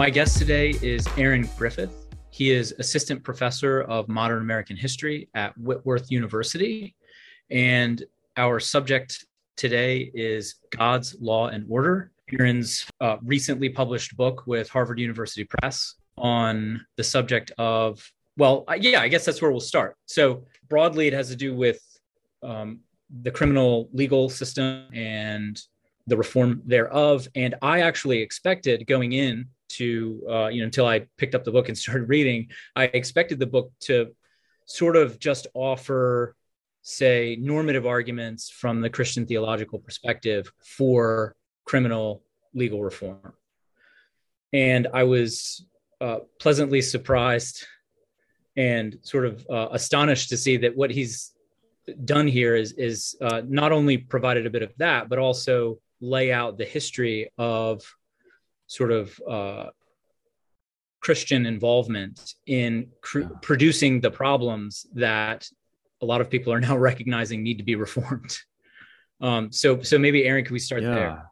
My guest today is Aaron Griffith. He is assistant professor of modern American history at Whitworth University. And our subject today is God's Law and Order. Aaron's uh, recently published book with Harvard University Press on the subject of, well, yeah, I guess that's where we'll start. So, broadly, it has to do with um, the criminal legal system and the reform thereof. And I actually expected going in to, uh, you know, until I picked up the book and started reading, I expected the book to sort of just offer, say, normative arguments from the Christian theological perspective for criminal legal reform. And I was uh, pleasantly surprised and sort of uh, astonished to see that what he's done here is is uh, not only provided a bit of that, but also lay out the history of sort of uh, Christian involvement in cr- producing the problems that a lot of people are now recognizing need to be reformed. Um, so, so maybe Aaron, can we start yeah. there?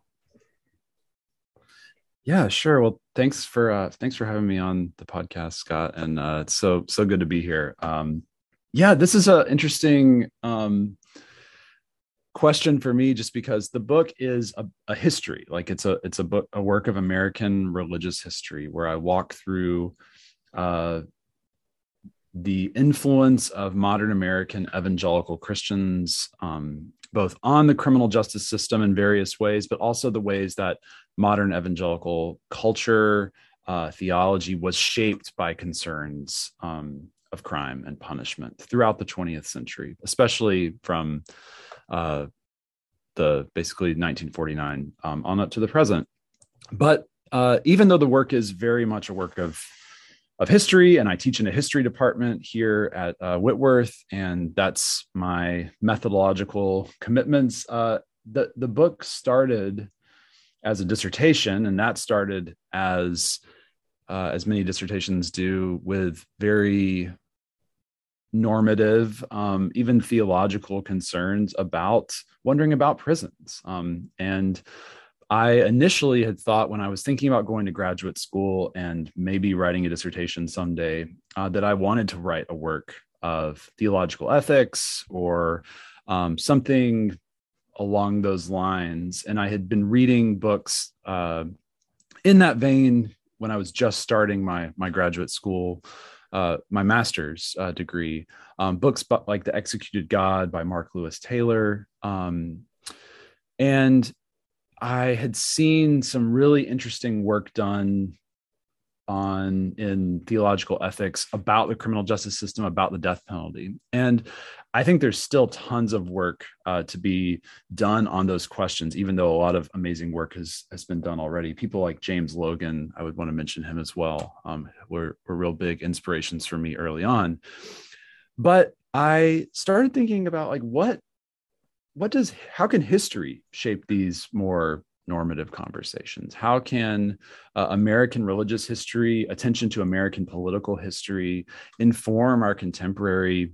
Yeah, sure. Well, thanks for uh, thanks for having me on the podcast, Scott, and uh, it's so so good to be here. Um, yeah, this is an interesting um, question for me, just because the book is a, a, history. Like it's a it's a book a work of American religious history, where I walk through uh, the influence of modern American evangelical Christians, um, both on the criminal justice system in various ways, but also the ways that modern evangelical culture, uh, theology was shaped by concerns um, of crime and punishment throughout the 20th century, especially from uh, the basically 1949 um, on up to the present. But uh, even though the work is very much a work of of history, and I teach in a history department here at uh, Whitworth, and that's my methodological commitments. Uh, the the book started as a dissertation, and that started as uh, as many dissertations do, with very normative, um, even theological concerns about wondering about prisons. Um, and I initially had thought when I was thinking about going to graduate school and maybe writing a dissertation someday uh, that I wanted to write a work of theological ethics or um, something along those lines. And I had been reading books uh, in that vein when I was just starting my my graduate school, uh, my master's uh, degree. Um, books like The Executed God by Mark Lewis Taylor, um, and I had seen some really interesting work done on in theological ethics about the criminal justice system, about the death penalty, and I think there's still tons of work uh, to be done on those questions, even though a lot of amazing work has has been done already. People like James Logan, I would want to mention him as well. Um, were were real big inspirations for me early on. But I started thinking about like what what does how can history shape these more normative conversations? How can uh, American religious history, attention to American political history, inform our contemporary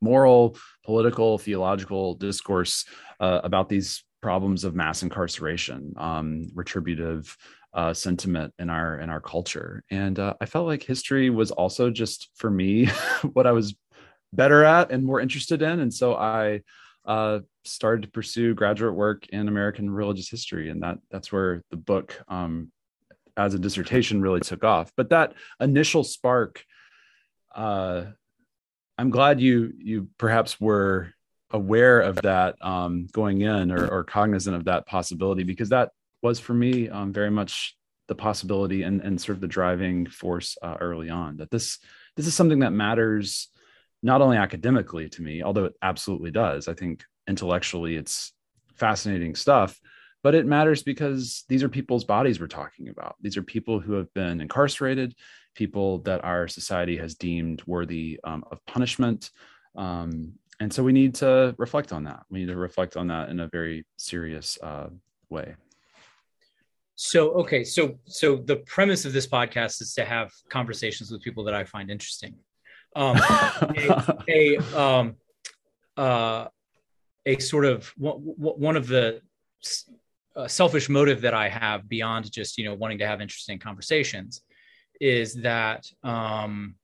moral, political, theological discourse uh, about these problems of mass incarceration, um, retributive uh, sentiment in our in our culture. And uh, I felt like history was also just for me what I was better at and more interested in, and so I uh, started to pursue graduate work in American religious history, and that that's where the book, um, as a dissertation, really took off. But that initial spark uh, I'm glad you you perhaps were aware of that um, going in or, or, cognizant of that possibility because that was for me um, very much the possibility and, and sort of the driving force uh, early on that this this is something that matters not only academically to me although it absolutely does i think intellectually it's fascinating stuff but it matters because these are people's bodies we're talking about these are people who have been incarcerated people that our society has deemed worthy um, of punishment. Um, and so we need to reflect on that. We need to reflect on that in a very serious uh, way. So okay, so so the premise of this podcast is to have conversations with people that I find interesting. Um, a, a um, uh, a sort of one of the a selfish motive that I have beyond just you know wanting to have interesting conversations is that um,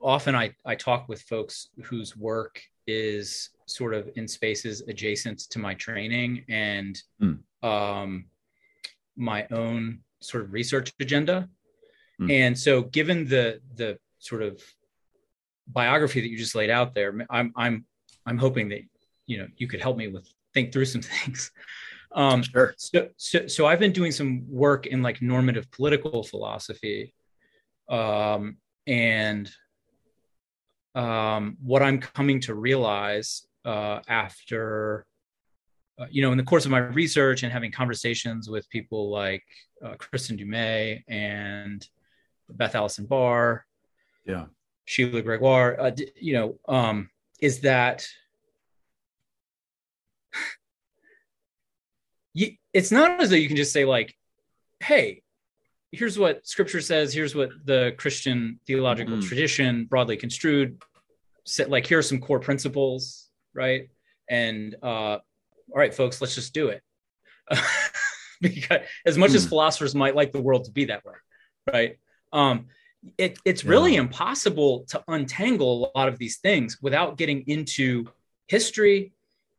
often I I talk with folks whose work is sort of in spaces adjacent to my training and mm. um, my own sort of research agenda. Mm. And so, given the the sort of biography that you just laid out there, I'm I'm I'm hoping that you know you could help me with think through some things. Um, sure. So, so, so I've been doing some work in like normative political philosophy, um, and um, what I'm coming to realize uh, after, uh, you know, in the course of my research and having conversations with people like uh, Kristin Du Mez and Beth Allison Barr, yeah, Sheila Gregoire, uh, you know, um, is that you, it's not as though you can just say like, "Hey, here's what Scripture says. Here's what the Christian theological mm-hmm. tradition, broadly construed, said. Like, here are some core principles, right? And uh, all right, folks, let's just do it." because as much mm. as philosophers might like the world to be that way, right? Um, it, it's really impossible to untangle a lot of these things without getting into history,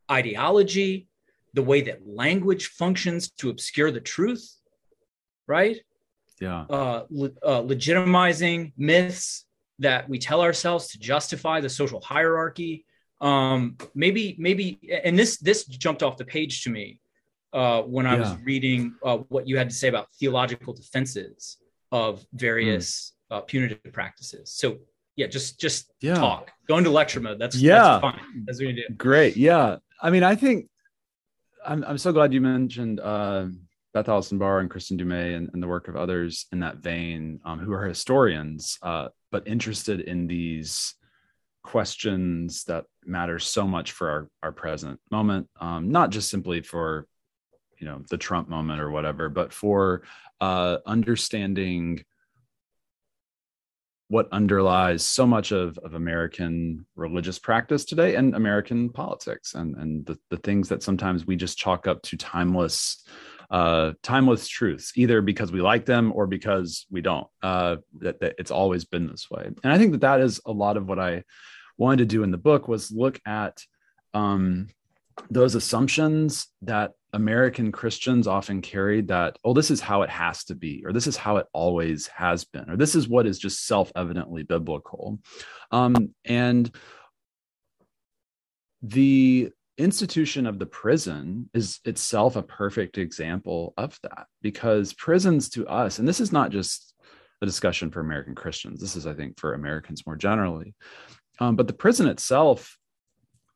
ideology, the way that language functions to obscure the truth, right? Yeah. Uh, le- uh, legitimizing myths that we tell ourselves to justify the social hierarchy. Um, maybe, maybe, and this this jumped off the page to me uh, when I yeah. was reading uh, what you had to say about theological defenses of various mm. Uh, punitive practices. So yeah, just just yeah. talk. Go into lecture mode. That's yeah, that's fine. That's what you do. Great. Yeah. I mean, I think I'm I'm so glad you mentioned uh, Beth Allison Barr and Kristin Du Mez and, and, the work of others in that vein, um, who are historians, uh, but interested in these questions that matter so much for our, our present moment, um, not just simply for you know the Trump moment or whatever, but for uh, understanding what underlies so much of, of American religious practice today and American politics and, and the, the things that sometimes we just chalk up to timeless uh, timeless truths, either because we like them or because we don't. Uh, that, that it's always been this way. And I think that that is a lot of what I wanted to do in the book was look at um, those assumptions that American Christians often carried that, oh, this is how it has to be, or this is how it always has been, or this is what is just self evidently biblical. Um, and the institution of the prison is itself a perfect example of that because prisons to us, and this is not just a discussion for American Christians, this is, I think, for Americans more generally. Um, but the prison itself,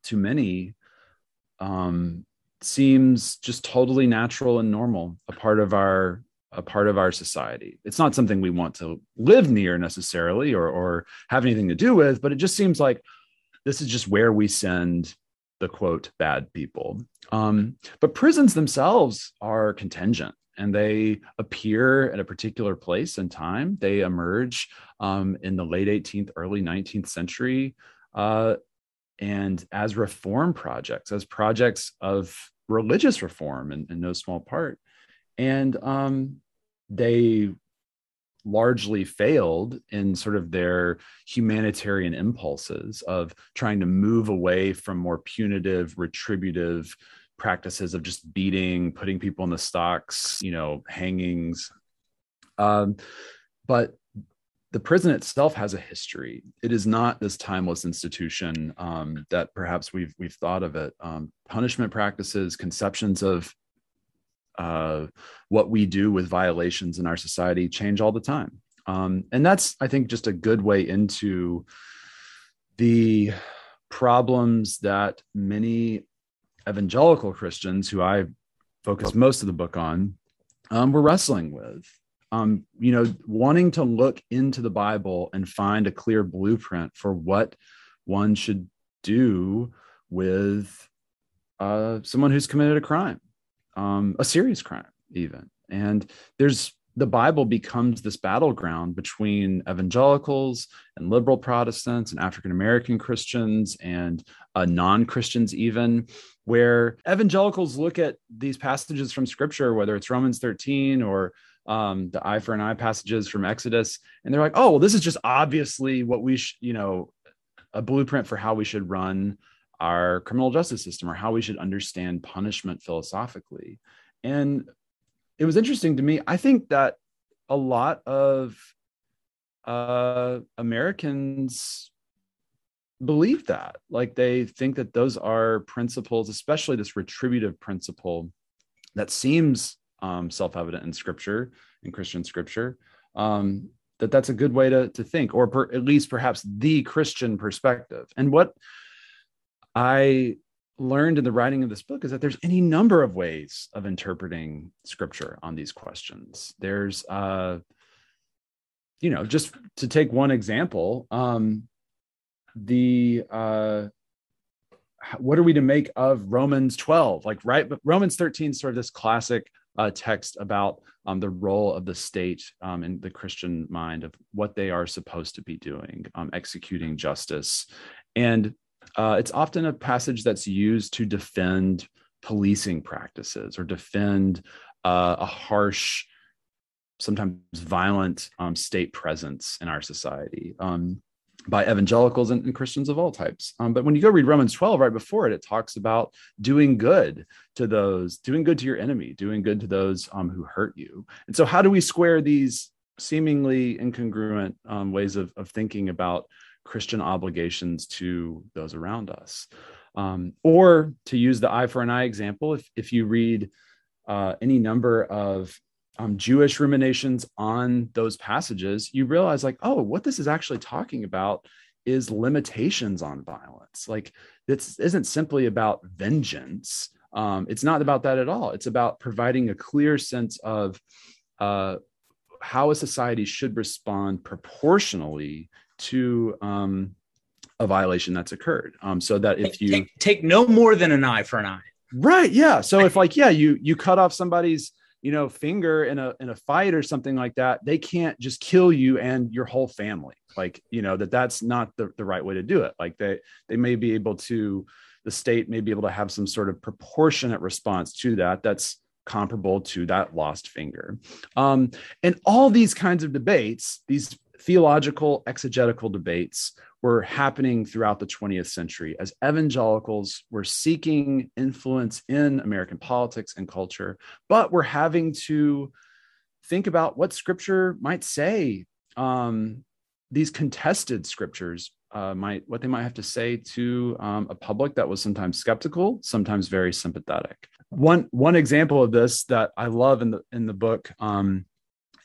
to many, um, seems just totally natural and normal, a part of our a part of our society. It's not something we want to live near necessarily or or have anything to do with, but it just seems like this is just where we send the quote bad people. Um, but prisons themselves are contingent and they appear at a particular place and time. They emerge um, in the late 18th, early 19th century uh, and as reform projects, as projects of religious reform in, in no small part. And um, they largely failed in sort of their humanitarian impulses of trying to move away from more punitive, retributive practices of just beating, putting people in the stocks, you know, hangings. Um, but the prison itself has a history. It is not this timeless institution um, that perhaps we've we've thought of it. Um, punishment practices, conceptions of uh, what we do with violations in our society change all the time, um, and that's I think just a good way into the problems that many evangelical Christians, who I focus most of the book on, um, were wrestling with um, you know, wanting to look into the Bible and find a clear blueprint for what one should do with uh, someone who's committed a crime, um, a serious crime, even. And there's the Bible becomes this battleground between evangelicals and liberal Protestants and African American Christians and uh, non Christians, even, where evangelicals look at these passages from scripture, whether it's Romans 13 or um, the eye for an eye passages from Exodus, and they're like, oh, well, this is just obviously what we should, you know, a blueprint for how we should run our criminal justice system or how we should understand punishment philosophically. And it was interesting to me. I think that a lot of uh, Americans believe that. Like they think that those are principles, especially this retributive principle that seems um, self evident in scripture, in Christian scripture. Um, that that's a good way to, to think, or per, at least perhaps the Christian perspective. And what I learned in the writing of this book is that there's any number of ways of interpreting scripture on these questions. There's, uh, you know, just to take one example, um, the uh, what are we to make of Romans 12? Like, right, but Romans 13 is sort of this classic uh, text about um, the role of the state um, in the Christian mind of what they are supposed to be doing, um, executing justice. And uh, it's often a passage that's used to defend policing practices or defend uh, a harsh, sometimes violent um, state presence in our society. Um, by evangelicals and, and, Christians of all types. Um, but when you go read Romans 12, right before it, it talks about doing good to those, doing good to your enemy, doing good to those um, who hurt you. And so, how do we square these seemingly incongruent um, ways of, of thinking about Christian obligations to those around us. Um, or to use the eye for an eye example, if, if you read uh, any number of um, Jewish ruminations on those passages, you realize, like, oh, what this is actually talking about is limitations on violence. Like, this isn't simply about vengeance. Um, it's not about that at all. It's about providing a clear sense of uh, how a society should respond proportionally to um, a violation that's occurred. Um, so that if you take, take no more than an eye for an eye, right? Yeah. So if like yeah, you you cut off somebody's you know finger in a in a fight or something like that, they can't just kill you and your whole family. Like you know that that's not the, the right way to do it. Like they they may be able to the state may be able to have some sort of proportionate response to that. That's comparable to that lost finger. Um, and all these kinds of debates, these theological exegetical debates were happening throughout the 20th century as evangelicals were seeking influence in American politics and culture, but were having to think about what scripture might say. Um, these contested scriptures uh, might what they might have to say to um, a public that was sometimes skeptical, sometimes very sympathetic. One one example of this that I love in the in the book um,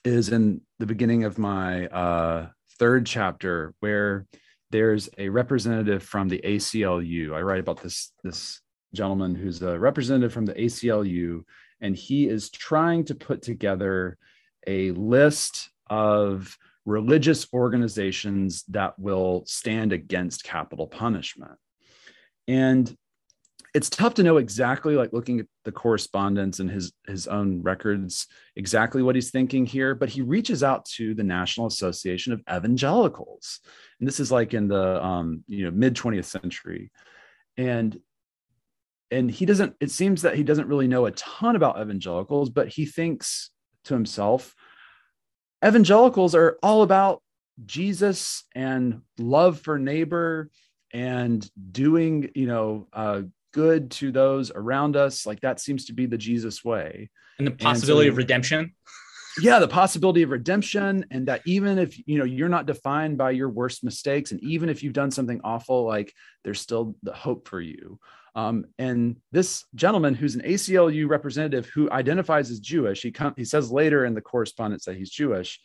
is in the beginning of my uh, third chapter where there's a representative from the ACLU. I write about this this gentleman who's a representative from the ACLU, and he is trying to put together a list of religious organizations that will stand against capital punishment. And it's tough to know exactly like looking at the correspondence and his his own records exactly what he's thinking here but he reaches out to the national association of evangelicals. And this is like in the um, you know mid 20th century. And and he doesn't it seems that he doesn't really know a ton about evangelicals but he thinks to himself evangelicals are all about jesus and love for neighbor and doing you know uh, good to those around us. Like that seems to be the Jesus way. And the possibility and so, of redemption. Yeah, the possibility of redemption, and that even if you know you're not defined by your worst mistakes, and even if you've done something awful, like there's still the hope for you. Um, and this gentleman, who's an ACLU representative who identifies as Jewish, he com- he says later in the correspondence that he's Jewish.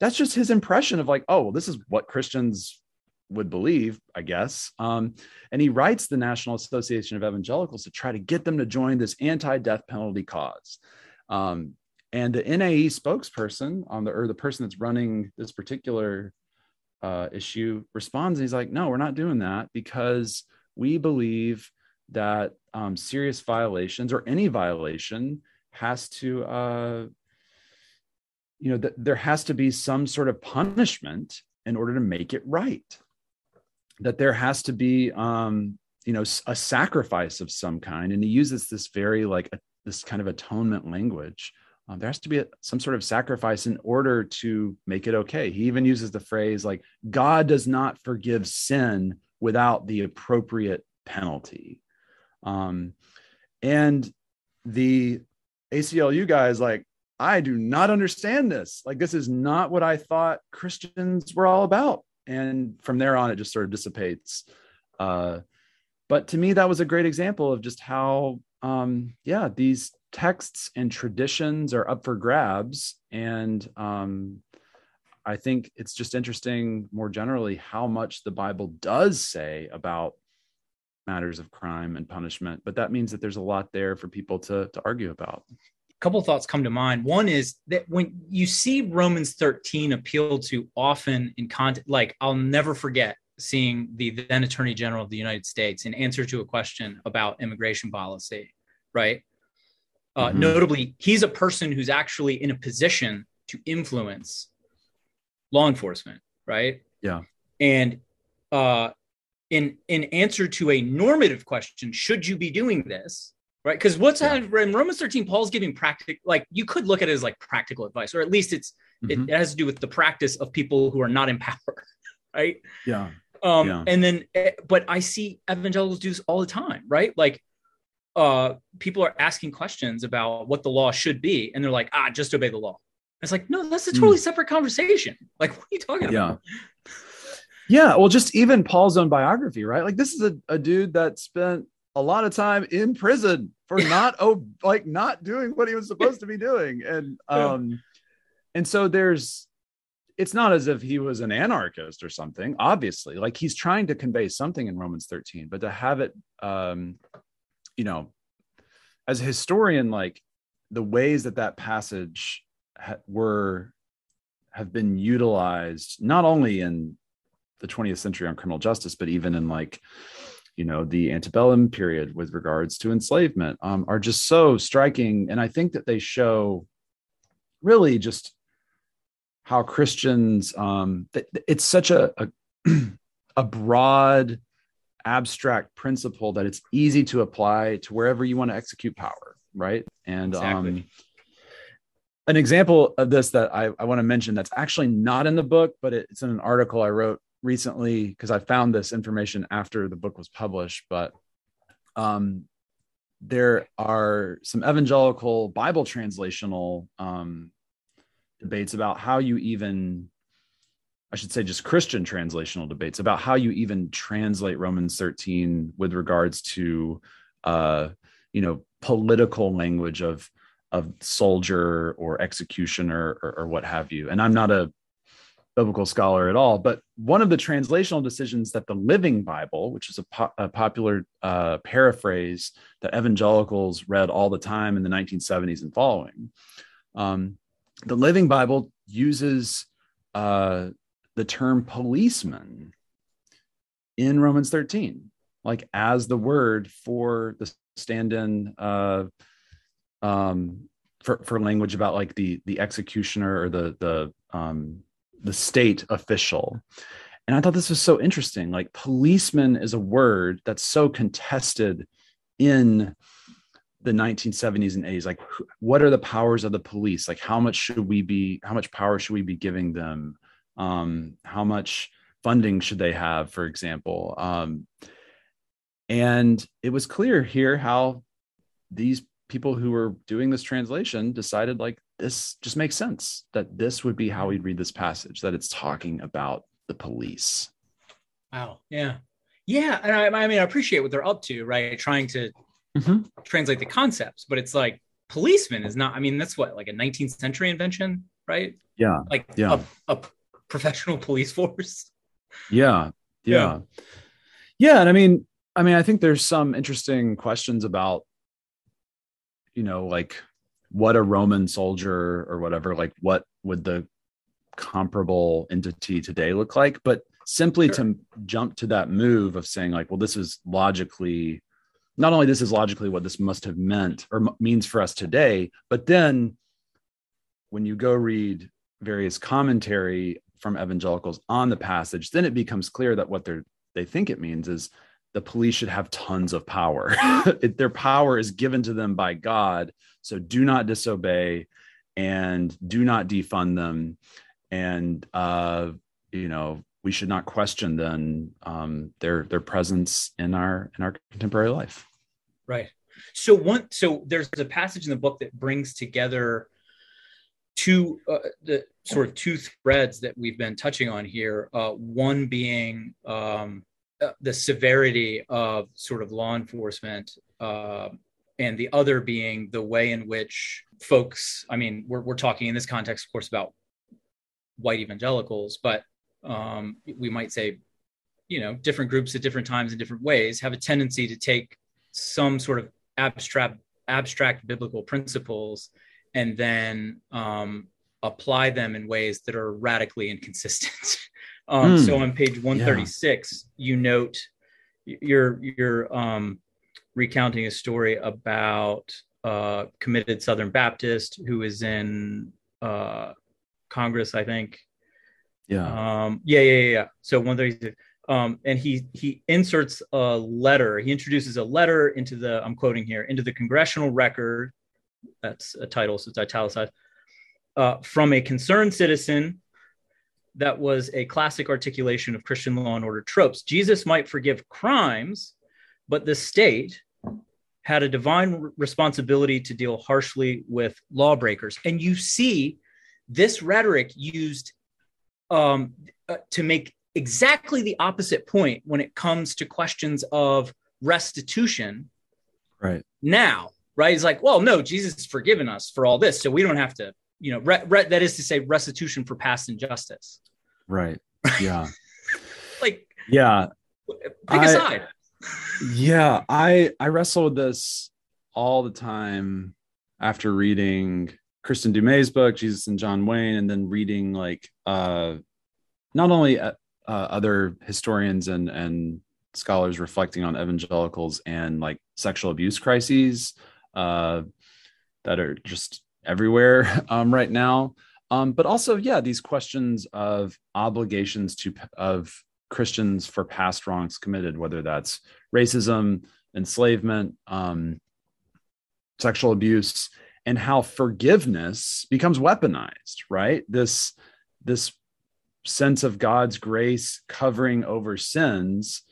That's just his impression of like, oh, well, this is what Christians would believe, I guess. Um, and he writes the National Association of Evangelicals to try to get them to join this anti-death penalty cause. Um, and the NAE spokesperson on the or the person that's running this particular uh, issue responds, and he's like, "No, we're not doing that because we believe that um, serious violations or any violation has to." Uh, you know that there has to be some sort of punishment in order to make it right that there has to be um you know a sacrifice of some kind and he uses this very like a, this kind of atonement language um, there has to be a, some sort of sacrifice in order to make it okay he even uses the phrase like god does not forgive sin without the appropriate penalty um, and the aclu guys like I do not understand this. Like, this is not what I thought Christians were all about. And from there on, it just sort of dissipates. Uh, but to me, that was a great example of just how, um, yeah, these texts and traditions are up for grabs. And um, I think it's just interesting more generally how much the Bible does say about matters of crime and punishment. But that means that there's a lot there for people to, to argue about couple thoughts come to mind. One is that when you see Romans 13 appealed to often in content, like I'll never forget seeing the then Attorney General of the United States in answer to a question about immigration policy, right? Uh, mm-hmm. Notably, he's a person who's actually in a position to influence law enforcement, right? Yeah. And uh, in in answer to a normative question, should you be doing this? Right? Because what's yeah. in Romans 13, Paul's giving practical, like you could look at it as like practical advice, or at least it's mm-hmm. it, it, has to do with the practice of people who are not in power, right? Yeah. Um, yeah. and then, eh, but I see evangelicals do this all the time, right? Like, uh, people are asking questions about what the law should be, and they're like, ah, just obey the law. It's like, no, that's a totally mm. separate conversation. Like, what are you talking yeah. about? Yeah. Well, just even Paul's own biography, right? Like, this is a, a dude that spent a lot of time in prison for not oh like not doing what he was supposed to be doing. And um and so there's it's not as if he was an anarchist or something obviously. Like he's trying to convey something in romans 13 but to have it um you know as a historian like the ways that that passage ha- were have been utilized not only in the 20th century on criminal justice but even in like you know the antebellum period with regards to enslavement um, are just so striking and i think that they show really just how christians um, it's such a, a, a broad abstract principle that it's easy to apply to wherever you want to execute power right and exactly. um, an example of this that I, I want to mention that's actually not in the book but it's in an article i wrote recently because I found this information after the book was published, but um, there are some evangelical Bible translational um, debates about how you even, I should say, just Christian translational debates about how you even translate Romans 13 with regards to, uh, you know, political language of of soldier or executioner or, or what have you. And I'm not a biblical scholar at all. But one of the translational decisions that the Living Bible, which is a, po- a popular uh, paraphrase that evangelicals read all the time in the 1970s and following, um, the Living Bible uses uh, the term policeman in Romans 13, like as the word for the stand-in uh, um, for, for language about like the the executioner or the the um, the state official. And I thought this was so interesting. Like policeman is a word that's so contested in the 1970s and 80s. Like, what are the powers of the police? Like, how much should we be? How much power should we be giving them? Um, how much funding should they have, for example? Um, and it was clear here how these people who were doing this translation decided like this just makes sense that this would be how we'd read this passage that it's talking about the police. Wow. Yeah. Yeah. And i, I mean i appreciate what they're up to right? Trying to mm-hmm. translate the concepts but it's like policeman is not i mean that's what like a 19th century invention right? Yeah. Like yeah. a, a professional police force. Yeah, yeah. Yeah. Yeah. And i mean i mean i think there's some interesting questions about you know like what a Roman soldier or whatever, like what would the comparable entity today look like? But simply sure. to jump to that move of saying, like, well, this is logically, not only this is logically what this must have meant or means for us today, but then when you go read various commentary from evangelicals on the passage, then it becomes clear that what they're they think it means is the police should have tons of power. their power is given to them by God, so do not disobey and do not defund them. And uh, you know, we should not question then um, their their presence in our in our contemporary life. Right. So one, so there's a passage in the book that brings together two uh, the sort of two threads that we've been touching on here. Uh, one being um, uh, the severity of sort of law enforcement, uh, and the other being the way in which folks. I mean, we're we're talking in this context, of course, about white evangelicals, but um, we might say, you know, different groups at different times in different ways have a tendency to take some sort of abstract abstract biblical principles and then um, apply them in ways that are radically inconsistent. um, mm. So on page 136, yeah. you note you're you're um, recounting a story about a committed Southern Baptist who is in uh, Congress, I think. Yeah. Um, yeah, yeah, yeah. So 136 um, and he he inserts a letter. He introduces a letter into the I'm quoting here into the congressional record. That's a title, so it's italicized. Uh, from a concerned citizen that was a classic articulation of Christian law and order tropes. Jesus might forgive crimes, but the state had a divine responsibility to deal harshly with lawbreakers. And you see this rhetoric used um, uh, to make exactly the opposite point when it comes to questions of restitution. Right. Now, right? He's like, well, no, Jesus has forgiven us for all this. So we don't have to, you know, re- re- that is to say, restitution for past injustice. Right. Yeah. like, yeah. Pick I, a side. Yeah. I, I wrestle with this all the time after reading Kristin Du Mez's book, Jesus and John Wayne, and then reading like, uh, not only uh, uh, other historians and and scholars reflecting on evangelicals and like sexual abuse crises uh, that are just everywhere um, right now. Um, but also, yeah, these questions of obligations to of Christians for past wrongs committed, whether that's racism, enslavement, um, sexual abuse, and how forgiveness becomes weaponized. Right? This this sense of God's grace covering over sins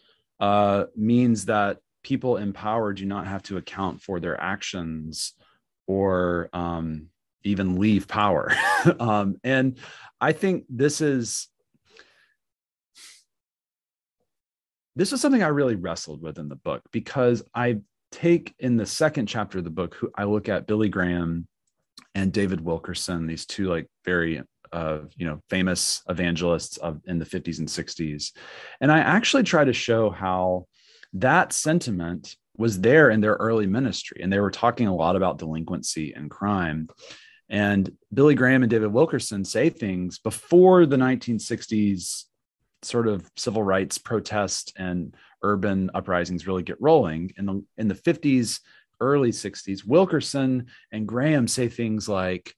uh, means that people in power do not have to account for their actions or um, even leave power. um, and I think this is this is something I really wrestled with in the book because I take in the second chapter of the book, who I look at Billy Graham and David Wilkerson, these two like very of you know famous evangelists of in the 50s and 60s and i actually try to show how that sentiment was there in their early ministry and they were talking a lot about delinquency and crime. And billy graham and david wilkerson say things before the 1960s sort of civil rights protest and urban uprisings really get rolling in the in the 50s early 60s wilkerson and graham say things like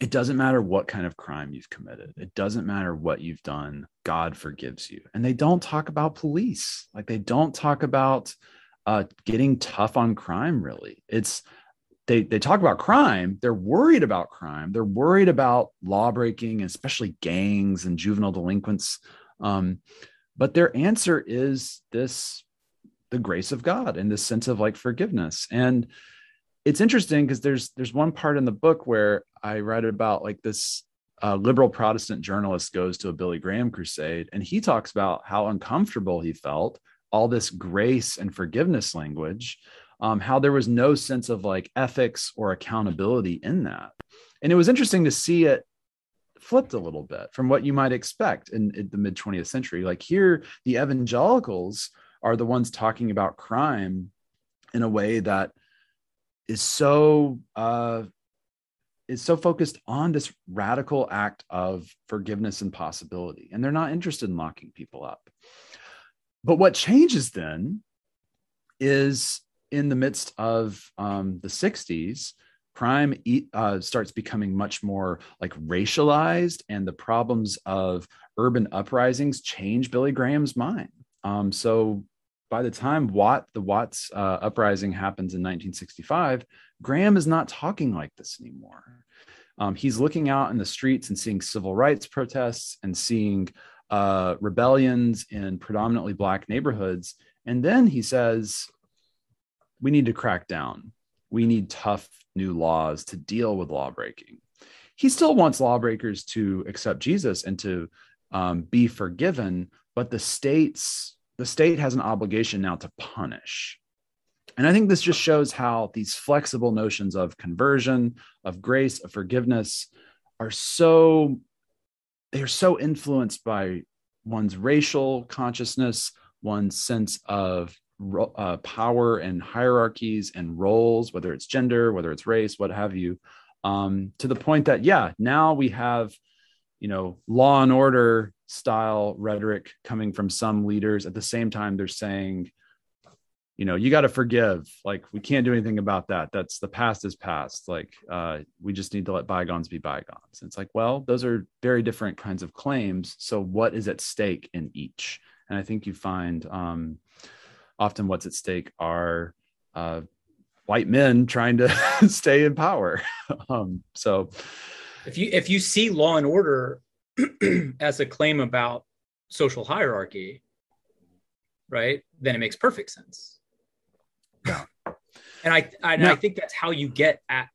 it doesn't matter what kind of crime you've committed. It doesn't matter what you've done. God forgives you. And they don't talk about police. Like they don't talk about uh, getting tough on crime, really. It's they, they talk about crime. They're worried about crime. They're worried about law breaking, especially gangs and juvenile delinquents. Um, but their answer is this the grace of God and this sense of like forgiveness. And it's interesting because there's there's one part in the book where I write about like this uh, liberal Protestant journalist goes to a Billy Graham crusade, and he talks about how uncomfortable he felt, all this grace and forgiveness language, um, how there was no sense of like ethics or accountability in that. And it was interesting to see it flipped a little bit from what you might expect in, in the mid 20th century. Like here, the evangelicals are the ones talking about crime in a way that is so uh, is so focused on this radical act of forgiveness and possibility, and they're not interested in locking people up. But what changes then is in the midst of um, the 60s, crime uh, starts becoming much more like racialized, and the problems of urban uprisings change Billy Graham's mind. Um, so by the time Watt, the Watts uh, uprising happens in 1965, Graham is not talking like this anymore. Um, he's looking out in the streets and seeing civil rights protests and seeing uh, rebellions in predominantly Black neighborhoods. And then he says, we need to crack down. We need tough new laws to deal with lawbreaking. He still wants lawbreakers to accept Jesus and to um, be forgiven, but the states the state has an obligation now to punish. And I think this just shows how these flexible notions of conversion, of grace, of forgiveness are so they are so influenced by one's racial consciousness, one's sense of uh, power and hierarchies and roles, whether it's gender, whether it's race, what have you, um, to the point that, yeah, now we have, you know, law and order style rhetoric coming from some leaders. At the same time, they're saying, you know, you got to forgive. Like, we can't do anything about that. That's the past is past. Like, uh, we just need to let bygones be bygones. And it's like, well, those are very different kinds of claims. So, what is at stake in each? And I think you find, um, often what's at stake are uh, white men trying to stay in power. um, so, if you if you see law and order as a claim about social hierarchy, right, then it makes perfect sense. Yeah. And I and I think that's how you get at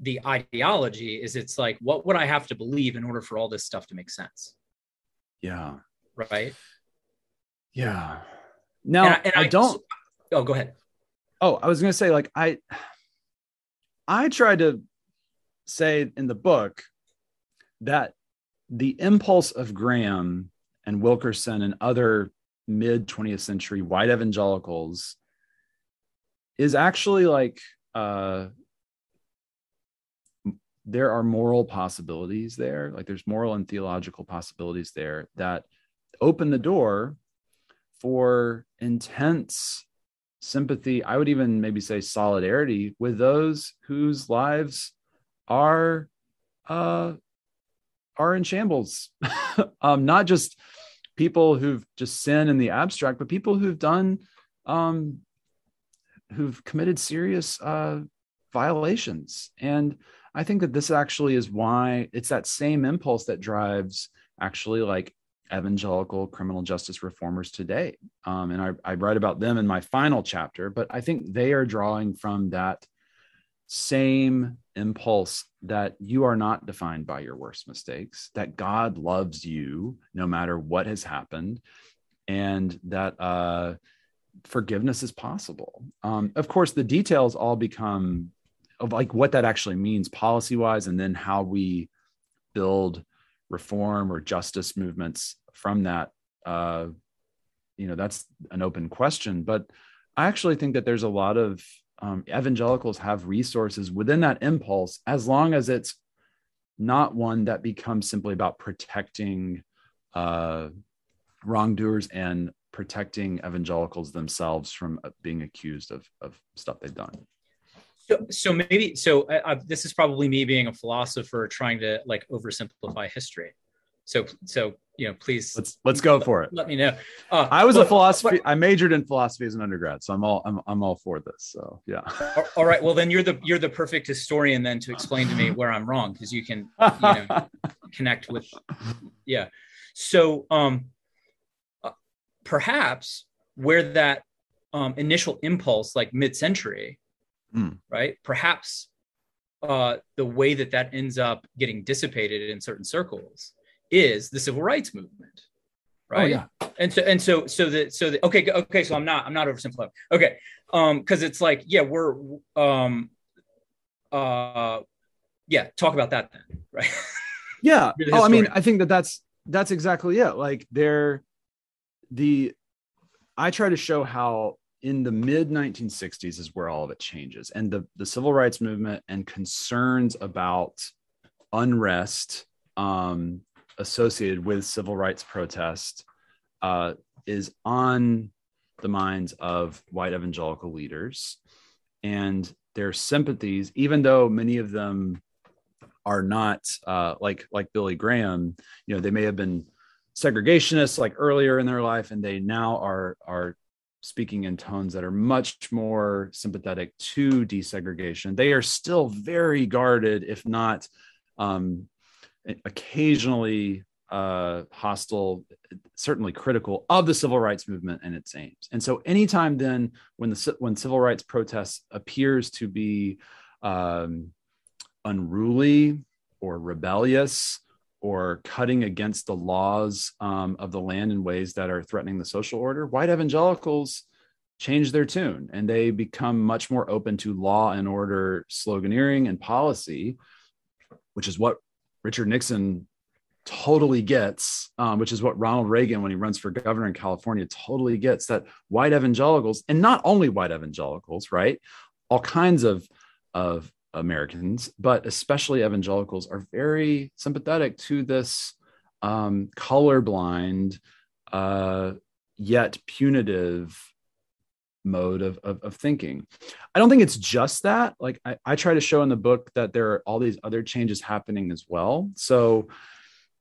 the ideology is it's like what would I have to believe in order for all this stuff to make sense? Yeah. Right. Yeah. Now and I, and I, I don't. Oh, go ahead. Oh, I was going to say, like I, I tried to say in the book that the impulse of Graham and Wilkerson and other mid 20th century white evangelicals is actually like uh, there are moral possibilities there like there's moral and theological possibilities there that open the door for intense sympathy i would even maybe say solidarity with those whose lives are uh are in shambles. Um not just people who've just sinned in the abstract but people who've done um who've committed serious uh violations. And i think that this actually is why it's that same impulse that drives actually like evangelical criminal justice reformers today. Um, and I, I write about them in my final chapter, but I think they are drawing from that same impulse that you are not defined by your worst mistakes, that God loves you no matter what has happened, and that uh, forgiveness is possible. Um, of course, the details all become of like what that actually means policy wise, and then how we build reform or justice movements from that uh, you know that's an open question. But i actually think that there's a lot of um, evangelicals have resources within that impulse as long as it's not one that becomes simply about protecting uh, wrongdoers and protecting evangelicals themselves from uh, being accused of, of stuff they've done so, so maybe so uh, uh, this is probably me being a philosopher trying to like oversimplify history. So so you know please let's let's go for it. Let me know. Uh, I was a philosophy. I majored in philosophy as an undergrad, so I'm all I'm I'm all for this. So yeah. all right. Well, then you're the you're the perfect historian then to explain to me where I'm wrong because you can you know connect with yeah. So um, uh, perhaps where that um, initial impulse, like mid-century, mm. right? Perhaps uh, the way that that ends up getting dissipated in certain circles is the civil rights movement oh, right? oh, yeah. And so and so so that so that okay okay so i'm not i'm not oversimplifying. Okay um because it's like yeah we're um uh yeah talk about that then right? Yeah. Oh i mean i think that that's that's exactly it. Like they're the i try to show how in the mid 1960s is where all of it changes and the, the civil rights movement and concerns about unrest um, associated with civil rights protest uh, is on the minds of white evangelical leaders and their sympathies, even though many of them are not uh, like like Billy Graham. You know, they may have been segregationists like earlier in their life, and they now are are speaking in tones that are much more sympathetic to desegregation. They are still very guarded, if not um, occasionally uh, hostile, certainly critical of the civil rights movement and its aims. And so, anytime then when the when civil rights protests appears to be um, unruly or rebellious or cutting against the laws um, of the land in ways that are threatening the social order, white evangelicals change their tune and they become much more open to law and order sloganeering and policy, which is what Richard Nixon totally gets, um, which is what Ronald Reagan, when he runs for governor in California, totally gets that white evangelicals, and not only white evangelicals, right? All kinds of, of Americans, but especially evangelicals, are very sympathetic to this um, colorblind, uh, yet punitive mode of, of, of, thinking. I don't think it's just that. Like I, I try to show in the book that there are all these other changes happening as well. So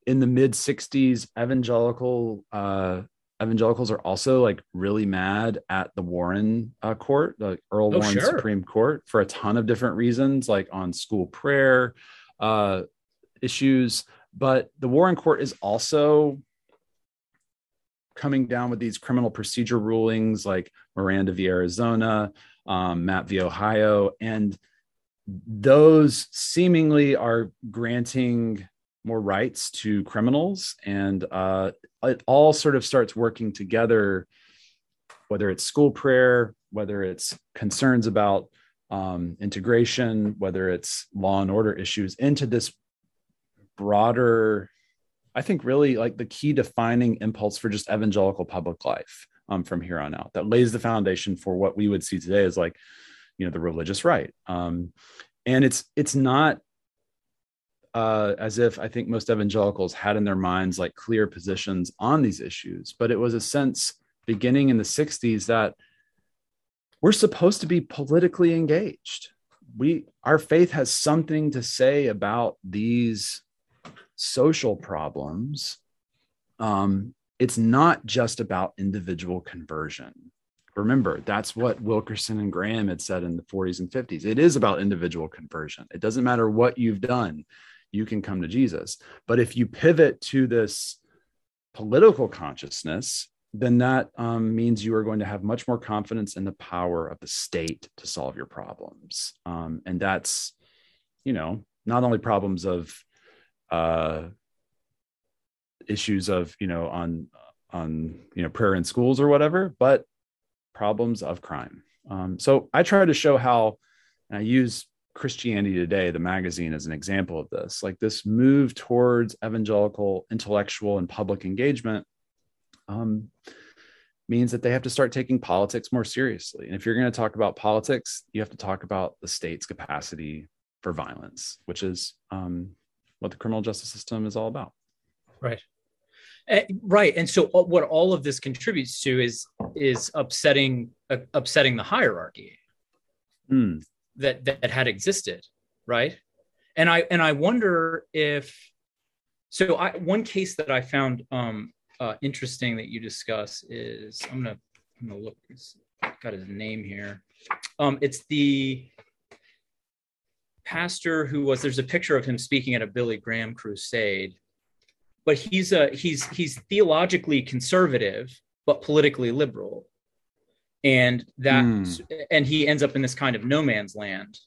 in the mid 60s evangelical uh, evangelicals are also like really mad at the Warren uh, court, the Earl oh, Warren sure. Supreme Court, for a ton of different reasons, like on school prayer uh, issues. But the Warren court is also coming down with these criminal procedure rulings, like Miranda v. Arizona, um, Mapp v. Ohio, and those seemingly are granting more rights to criminals. And uh, it all sort of starts working together whether it's school prayer whether it's concerns about um, integration whether it's law and order issues into this broader i think really like the key defining impulse for just evangelical public life um, from here on out that lays the foundation for what we would see today as like you know the religious right. Um, and it's it's not uh, as if I think most evangelicals had in their minds like clear positions on these issues, but it was a sense beginning in the 60s that we're supposed to be politically engaged. We our faith has something to say about these social problems. Um, it's not just about individual conversion. Remember, that's what Wilkerson and Graham had said in the 40s and 50s. It is about individual conversion. It doesn't matter what you've done you can come to Jesus. But if you pivot to this political consciousness, then that um, means you are going to have much more confidence in the power of the state to solve your problems. Um, and that's, you know, not only problems of uh, issues of, you know, on, on, you know, prayer in schools or whatever, but problems of crime. Um, so I try to show how, I use Christianity Today, the magazine, is an example of this. Like this move towards evangelical, intellectual, and public engagement um, means that they have to start taking politics more seriously. And if you're going to talk about politics, you have to talk about the state's capacity for violence, which is um, what the criminal justice system is all about. Right. Uh, right, and so uh, what all of this contributes to is is upsetting uh, upsetting the hierarchy. Mm that that had existed right? And i and i wonder if so i one case that i found um uh, interesting that you discuss is i'm gonna i'm gonna look got his name here. Um it's the pastor who was there's a picture of him speaking at a billy graham crusade but he's a he's he's theologically conservative but politically liberal and that mm. and he ends up in this kind of no man's land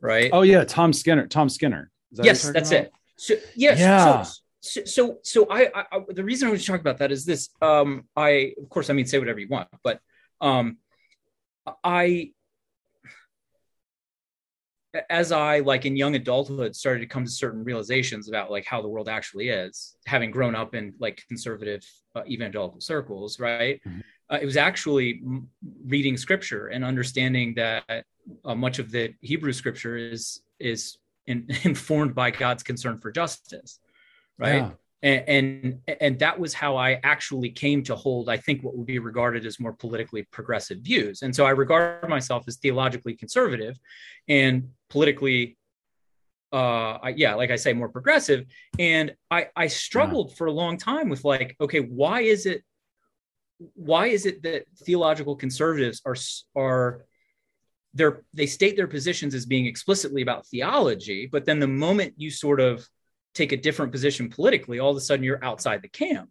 right oh yeah tom skinner tom skinner that yes that's about? it so yes yeah. So, so so I, I the reason i was talking about that is this um i of course i mean say whatever you want but um i as I like in young adulthood started to come to certain realizations about like how the world actually is, having grown up in like conservative uh, evangelical circles, right? Mm-hmm uh, it was actually reading scripture and understanding that uh, much of the Hebrew scripture is is in, informed by God's concern for justice, right? Yeah. and, and and that was how I actually came to hold, I think, what would be regarded as more politically progressive views. And so I regard myself as theologically conservative, and politically, uh, I, yeah, like I say, more progressive. And I I struggled yeah. for a long time with like, okay, why is it, why is it that theological conservatives are are they state their positions as being explicitly about theology, but then the moment you sort of take a different position politically, all of a sudden you're outside the camp.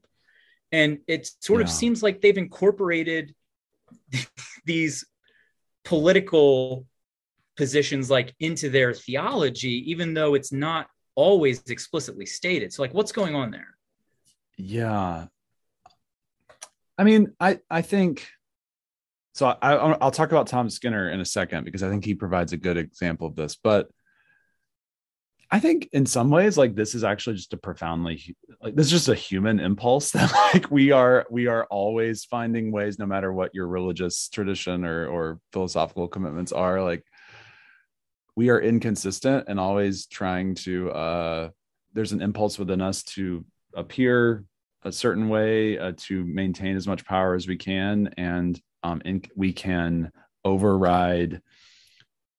And it sort yeah. of seems like they've incorporated these political positions like into their theology, even though it's not always explicitly stated. So like what's going on there? Yeah. I mean, I I think so I, I'll talk about Tom Skinner in a second because I think he provides a good example of this. But I think in some ways, like this is actually just a profoundly like this is just a human impulse that like we are we are always finding ways, no matter what your religious tradition or or philosophical commitments are, like we are inconsistent and always trying to uh there's an impulse within us to appear a certain way uh, to maintain as much power as we can and um and we can override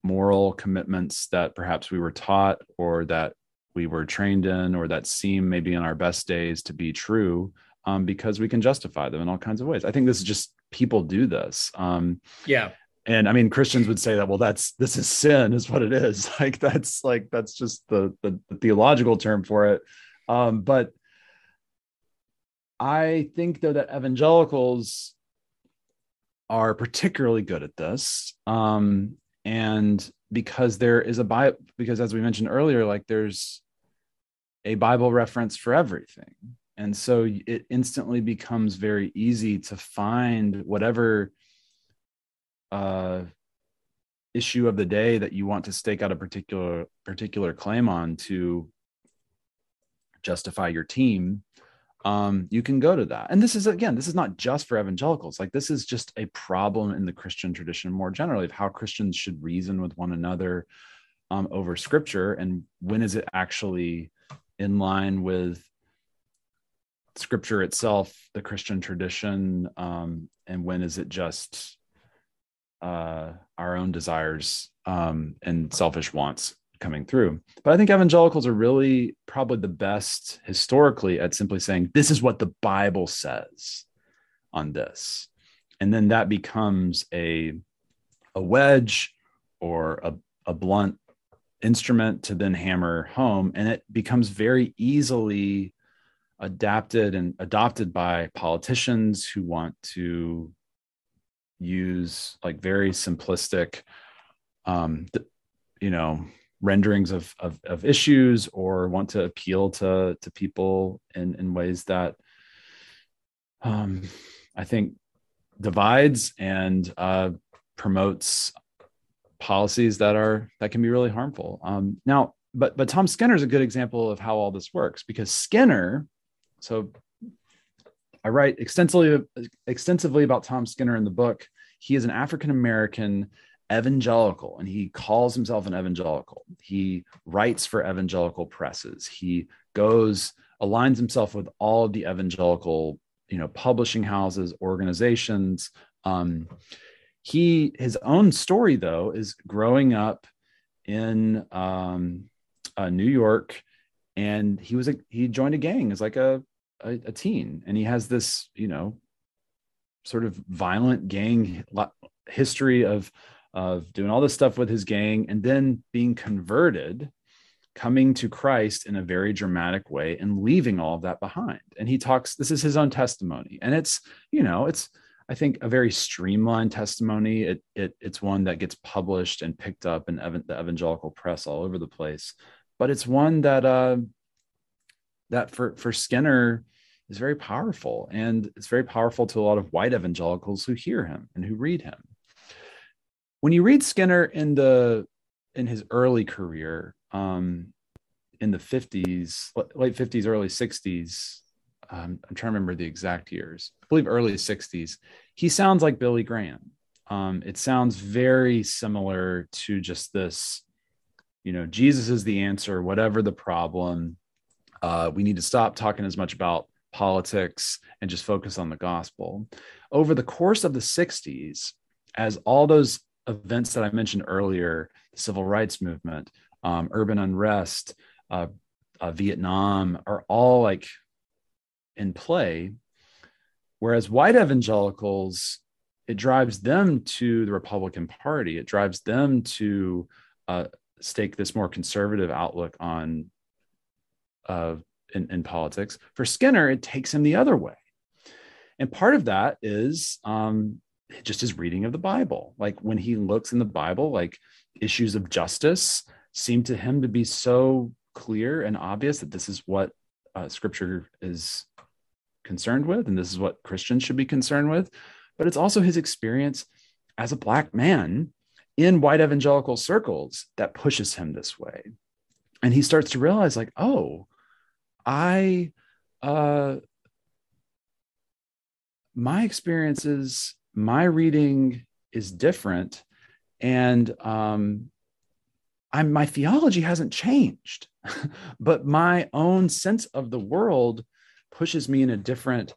moral commitments that perhaps we were taught or that we were trained in or that seem maybe in our best days to be true um, because we can justify them in all kinds of ways. I think this is just people do this. Um, yeah. And I mean, Christians would say that, well, that's this is sin, is what it is. Like that's like that's just the the, the theological term for it. Um, but I think though that evangelicals are particularly good at this. Um, and because there is a bible because as we mentioned earlier like there's a bible reference for everything and so it instantly becomes very easy to find whatever uh, issue of the day that you want to stake out a particular particular claim on to justify your team um, you can go to that. And this is again, this is not just for evangelicals. Like this is just a problem in the Christian tradition more generally of how Christians should reason with one another um, over Scripture, and when is it actually in line with Scripture itself, the Christian tradition, um, and when is it just uh, our own desires um, and selfish wants coming through. But I think evangelicals are really probably the best historically at simply saying, this is what the Bible says on this. And then that becomes a, a wedge or a, a blunt instrument to then hammer home. And it becomes very easily adapted and adopted by politicians who want to use like very simplistic um you know renderings of, of, of issues or want to appeal to to people in in ways that um, I think divides and uh, promotes policies that are that can be really harmful. Um, now, but but Tom Skinner is a good example of how all this works because Skinner. So I write extensively extensively about Tom Skinner in the book. He is an African American evangelical and he calls himself an evangelical. He writes for evangelical presses. He goes aligns himself with all of the evangelical, you know, publishing houses, organizations. Um, he his own story though is growing up in um, uh, New York, and he was a he joined a gang as like a, a a teen, and he has this you know sort of violent gang history of of doing all this stuff with his gang and then being converted, coming to Christ in a very dramatic way and leaving all of that behind. And he talks, this is his own testimony. And it's, you know, it's, I think a very streamlined testimony. It, it it's one that gets published and picked up in ev- the evangelical press all over the place, but it's one that uh, that for for Skinner is very powerful, and it's very powerful to a lot of white evangelicals who hear him and who read him when you read Skinner in the in his early career, um, in the 50s, late 50s, early 60s, um, I'm trying to remember the exact years. I believe early 60s. He sounds like Billy Graham. Um, it sounds very similar to just this, you know, Jesus is the answer, whatever the problem. Uh, we need to stop talking as much about politics and just focus on the gospel. Over the course of the 60s, as all those events that I mentioned earlier, the civil rights movement, um, urban unrest, uh, uh, Vietnam, are all like in play. Whereas white evangelicals, it drives them to the Republican Party. It drives them to uh, stake this more conservative outlook on uh, in, in, politics. For Skinner, it takes him the other way, and part of that is um, just his reading of the Bible. Like when he looks in the Bible, like issues of justice seem to him to be so clear and obvious that this is what uh, Scripture is concerned with, and this is what Christians should be concerned with. But it's also his experience as a black man in white evangelical circles that pushes him this way. And he starts to realize, like, oh, I, uh, my experiences, my reading is different. And um, I'm, my theology hasn't changed, but my own sense of the world pushes me in a different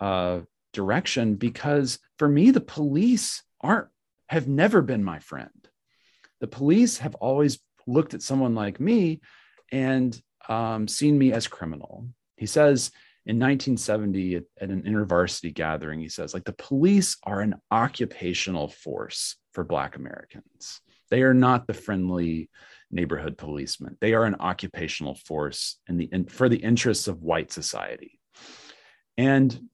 uh, direction because for me, the police aren't have never been my friend. The police have always looked at someone like me and um, seen me as criminal. He says in 1970 at, at an intervarsity gathering, he says, like the police are an occupational force for Black Americans. They are not the friendly neighborhood policemen. They are an occupational force in the in, for the interests of white society. And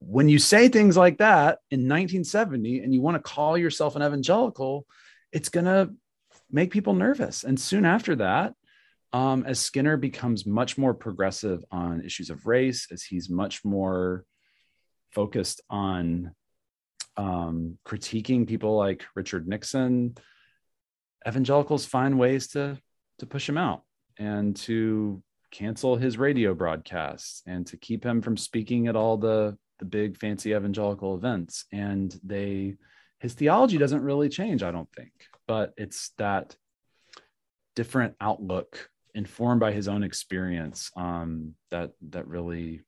when you say things like that in 1970 and you want to call yourself an evangelical, it's going to make people nervous. And soon after that, um, as Skinner becomes much more progressive on issues of race, as he's much more focused on um, critiquing people like Richard Nixon, evangelicals find ways to to push him out and to cancel his radio broadcasts and to keep him from speaking at all the the big fancy evangelical events. And they his theology doesn't really change i don't think but it's that different outlook informed by his own experience um, that that really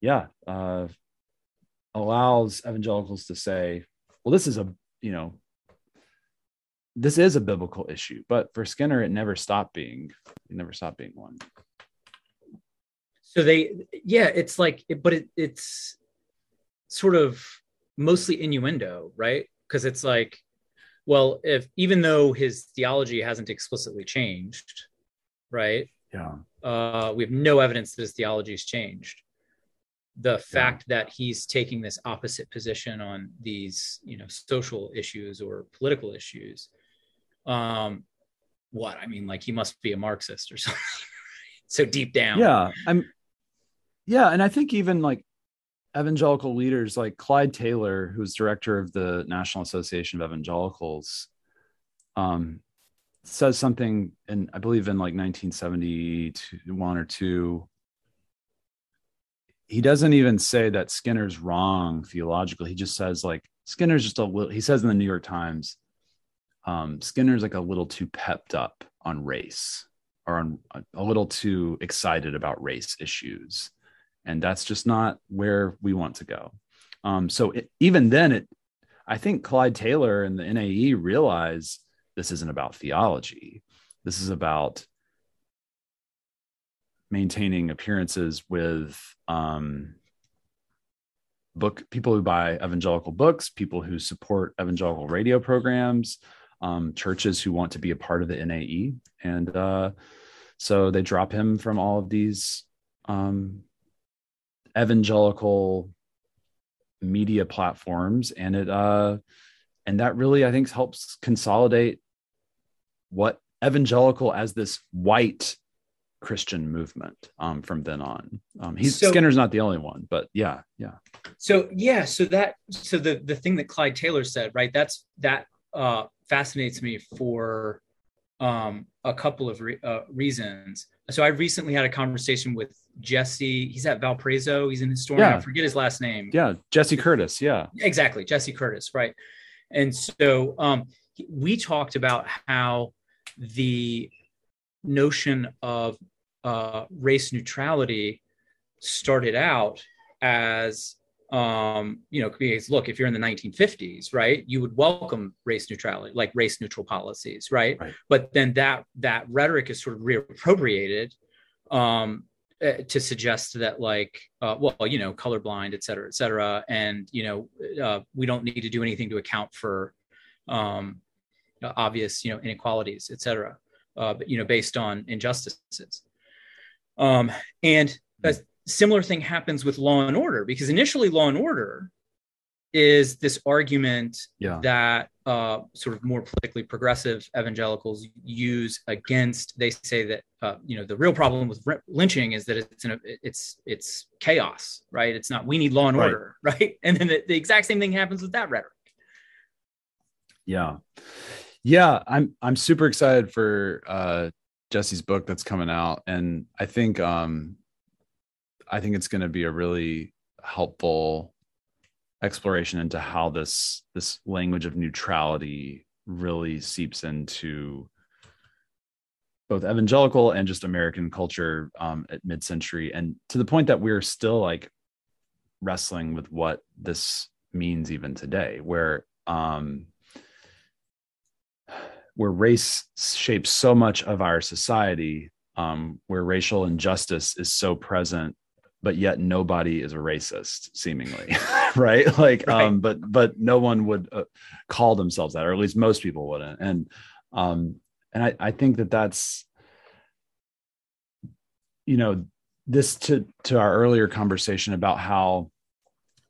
yeah uh, allows evangelicals to say well this is a you know this is a biblical issue but for skinner it never stopped being it never stopped being one. So they yeah it's like but it, it's sort of mostly innuendo right? Because it's like well if even though his theology hasn't explicitly changed right? Yeah. Uh, we have no evidence that his theology has changed. The fact yeah. that he's taking this opposite position on these you know social issues or political issues um what? I mean like he must be a marxist or something so deep down. Yeah i'm yeah, and I think even like evangelical leaders like Clyde Taylor, who's director of the National Association of Evangelicals, um, says something, and I believe in like 1971 or two. He doesn't even say that Skinner's wrong theologically. He just says like Skinner's just a little. He says in the New York Times, um, Skinner's like a little too pepped up on race, or on a little too excited about race issues and that's just not where we want to go um, so it, even then it i think clyde taylor and the nae realize this isn't about theology. This is about maintaining appearances with um, book people who buy evangelical books people who support evangelical radio programs um, churches who want to be a part of the nae and uh, so they drop him from all of these um, evangelical media platforms. And it uh and that really i think helps consolidate what evangelical as this white christian movement um from then on um he's so, skinner's not the only one but yeah yeah so yeah so that so the the thing that clyde taylor said right that's that uh fascinates me for um a couple of re- uh, reasons so I recently had a conversation with Jesse. He's at Valparaiso. He's an historian. Yeah. I forget his last name. Yeah, Jesse Curtis. Yeah, exactly, Jesse Curtis. Right. And so um, we talked about how the notion of uh, race neutrality started out as um, you know, because look, if you're in the 1950s, right, you would welcome race neutrality, like race neutral policies, right? right. But then that that rhetoric is sort of reappropriated um, uh, to suggest that, like, uh, well, you know, colorblind, et cetera, et cetera, and you know, uh, we don't need to do anything to account for um, obvious, you know, inequalities, et cetera, uh, you know, based on injustices. Um, and a similar thing happens with law and order because initially law and order is this argument yeah. that uh, sort of more politically progressive evangelicals use against. They say that uh, you know the real problem with lynching is that it's a, it's it's chaos, right? It's not we need law and right. order, right? And then the, the exact same thing happens with that rhetoric. Yeah, yeah, I'm I'm super excited for uh, Jesse's book that's coming out, and I think um, I think it's going to be a really helpful exploration into how this this language of neutrality really seeps into both evangelical and just American culture um, at mid-century, and to the point that we're still like wrestling with what this means even today, where um, where race shapes so much of our society, um, where racial injustice is so present but yet nobody is a racist seemingly right like right. um but but no one would uh, call themselves that or at least most people wouldn't and um and i i think that that's you know this to to our earlier conversation about how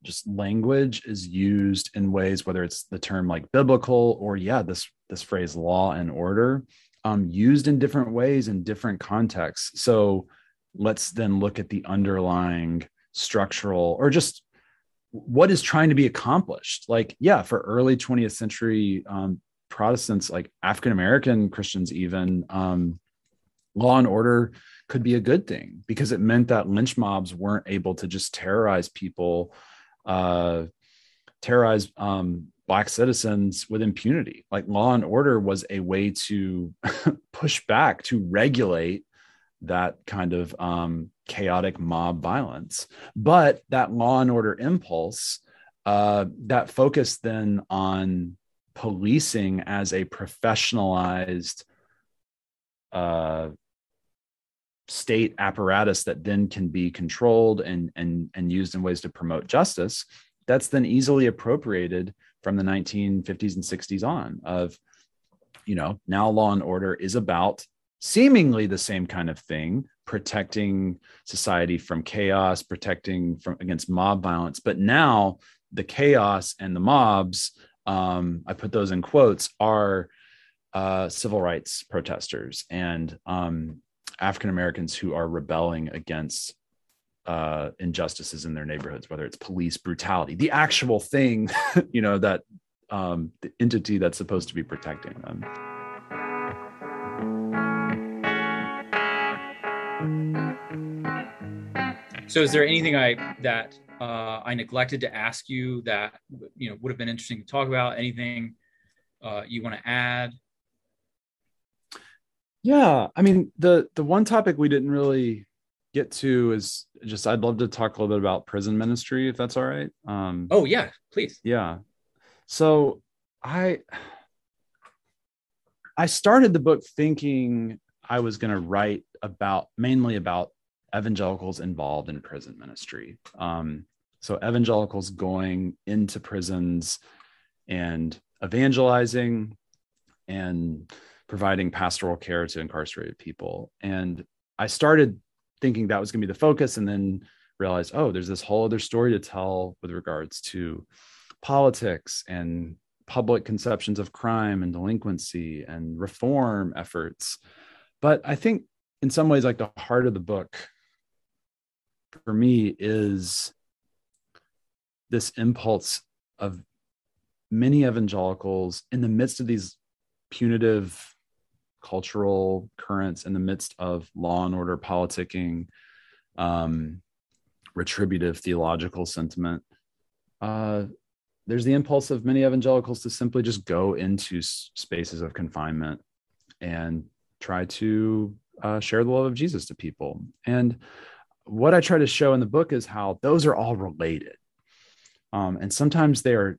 just language is used in ways whether it's the term like biblical or yeah this this phrase law and order um used in different ways in different contexts. So let's then look at the underlying structural or just what is trying to be accomplished. Like yeah for early 20th century um, protestants like african american christians even um, law and order could be a good thing because it meant that lynch mobs weren't able to just terrorize people uh, terrorize um, black citizens with impunity like law and order was a way to push back to regulate that kind of um, chaotic mob violence. But that law and order impulse, uh, that focus then on policing as a professionalized uh, state apparatus that then can be controlled and, and, and used in ways to promote justice, that's then easily appropriated from the 1950s and 60s on of, you know, now law and order is about seemingly the same kind of thing protecting society from chaos protecting from against mob violence. But now the chaos and the mobs um, i put those in quotes are uh, civil rights protesters. And um, african americans who are rebelling against uh, injustices in their neighborhoods whether it's police brutality the actual thing you know that um, the entity that's supposed to be protecting them So, is there anything I that uh, I neglected to ask you that you know would have been interesting to talk about? Anything uh, you want to add? Yeah, I mean the the one topic we didn't really get to is just I'd love to talk a little bit about prison ministry if that's all right. Um, oh yeah, please. Yeah. So I I started the book thinking I was going to write about mainly about evangelicals involved in prison ministry. Um, so evangelicals going into prisons and evangelizing and providing pastoral care to incarcerated people. And I started thinking that was going to be the focus and then realized, oh, there's this whole other story to tell with regards to politics and public conceptions of crime and delinquency and reform efforts. But I think in some ways, like the heart of the book for me is this impulse of many evangelicals in the midst of these punitive cultural currents in the midst of law and order politicking um, retributive theological sentiment uh, there's the impulse of many evangelicals to simply just go into spaces of confinement and try to uh, share the love of Jesus to people. And what I try to show in the book is how those are all related. Um, and sometimes they are,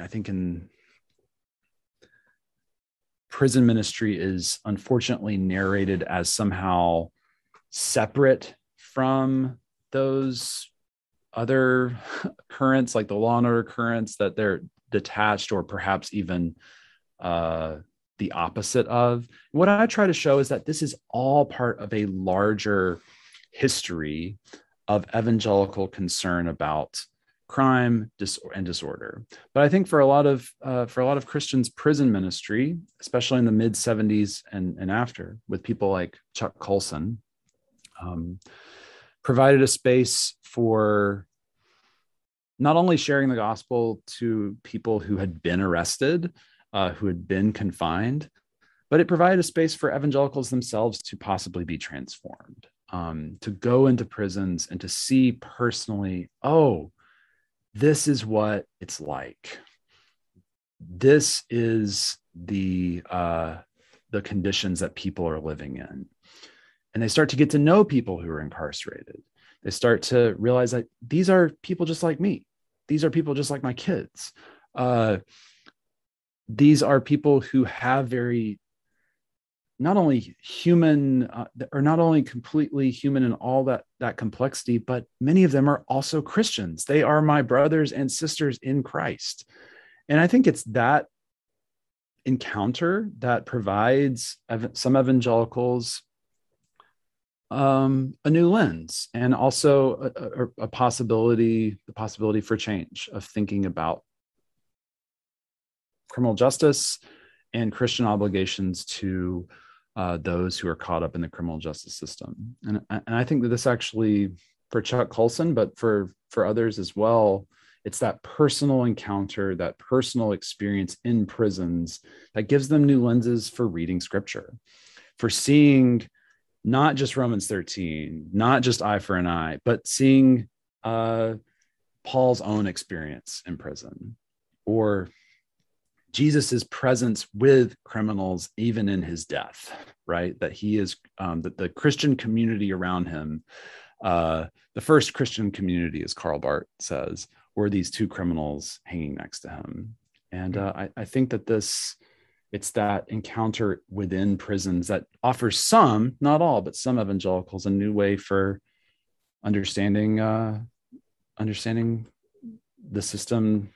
I think, in prison ministry is unfortunately narrated as somehow separate from those other currents, like the law and order currents, that they're detached or perhaps even uh, the opposite of. What I try to show is that this is all part of a larger history of evangelical concern about crime dis- and disorder. But I think for a lot of uh, for a lot of Christians, prison ministry, especially in the mid '70s and, and after, with people like Chuck Colson, um, provided a space for not only sharing the gospel to people who had been arrested, uh, who had been confined, but it provided a space for evangelicals themselves to possibly be transformed, um, to go into prisons and to see personally, oh, this is what it's like. This is the uh, the conditions that people are living in, and they start to get to know people who are incarcerated. They start to realize that these are people just like me. These are people just like my kids. Uh, these are people who have very not only human uh, or not only completely human in all that that complexity but many of them are also christians. They are my brothers and sisters in christ. And i think it's that encounter that provides some evangelicals um, a new lens and also a, a, a possibility the possibility for change of thinking about criminal justice and christian obligations to uh, those who are caught up in the criminal justice system. And, and I think that this actually, for Chuck Colson, but for for others as well, it's that personal encounter, that personal experience in prisons that gives them new lenses for reading scripture, for seeing not just Romans 13, not just eye for an eye, but seeing uh, Paul's own experience in prison or Jesus's presence with criminals even in his death, right? That he is um, that the Christian community around him, uh, the first Christian community, as Karl Barth says, were these two criminals hanging next to him. And uh, I, I think that this it's that encounter within prisons that offers some, not all, but some evangelicals a new way for understanding uh, understanding the system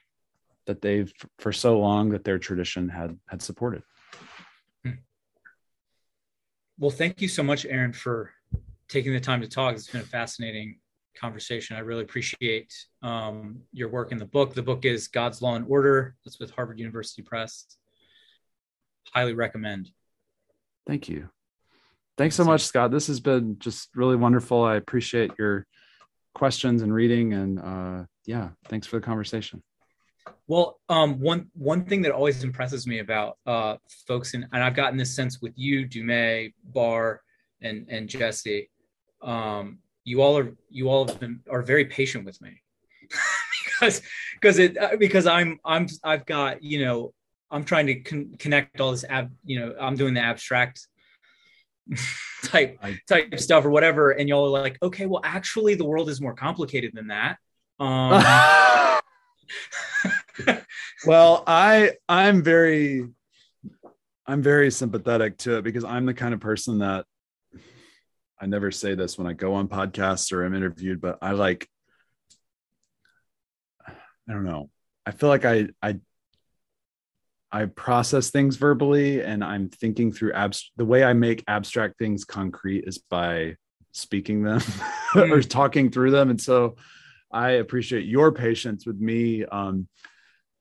that they've for so long that their tradition had had supported. Well, thank you so much, Aaron, for taking the time to talk. It's been a fascinating conversation. I really appreciate um, your work in the book. The book is God's Law and Order. It's with Harvard University Press. Highly recommend. Thank you. Thanks so much, Scott. This has been just really wonderful. I appreciate your questions and reading, and uh, yeah, thanks for the conversation. Well, um, one one thing that always impresses me about uh, folks, in, and I've gotten this sense with you, Du Mez, Barr, and and Jesse, um, you all are you all have been, are very patient with me because because it uh, because I'm I'm I've got you know I'm trying to con- connect all this ab you know I'm doing the abstract type type stuff or whatever, and y'all are like, okay, well, actually, the world is more complicated than that. Um, well, I I'm very I'm very sympathetic to it because I'm the kind of person that I never say this when I go on podcasts or I'm interviewed, but I like I don't know. I feel like I I I process things verbally and I'm thinking through abs the way I make abstract things concrete is by speaking them or talking through them. And so I appreciate your patience with me. Um,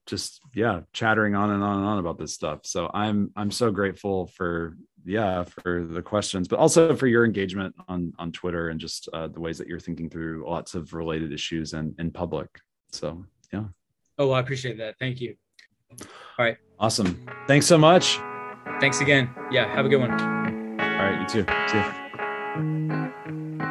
just yeah, chattering on and on and on about this stuff. So I'm I'm so grateful for yeah for the questions, but also for your engagement on on Twitter and just uh, the ways that you're thinking through lots of related issues and in public. So yeah. Oh, well, I appreciate that. Thank you. All right. Awesome. Thanks so much. Thanks again. Yeah. Have a good one. All right. You too. See you.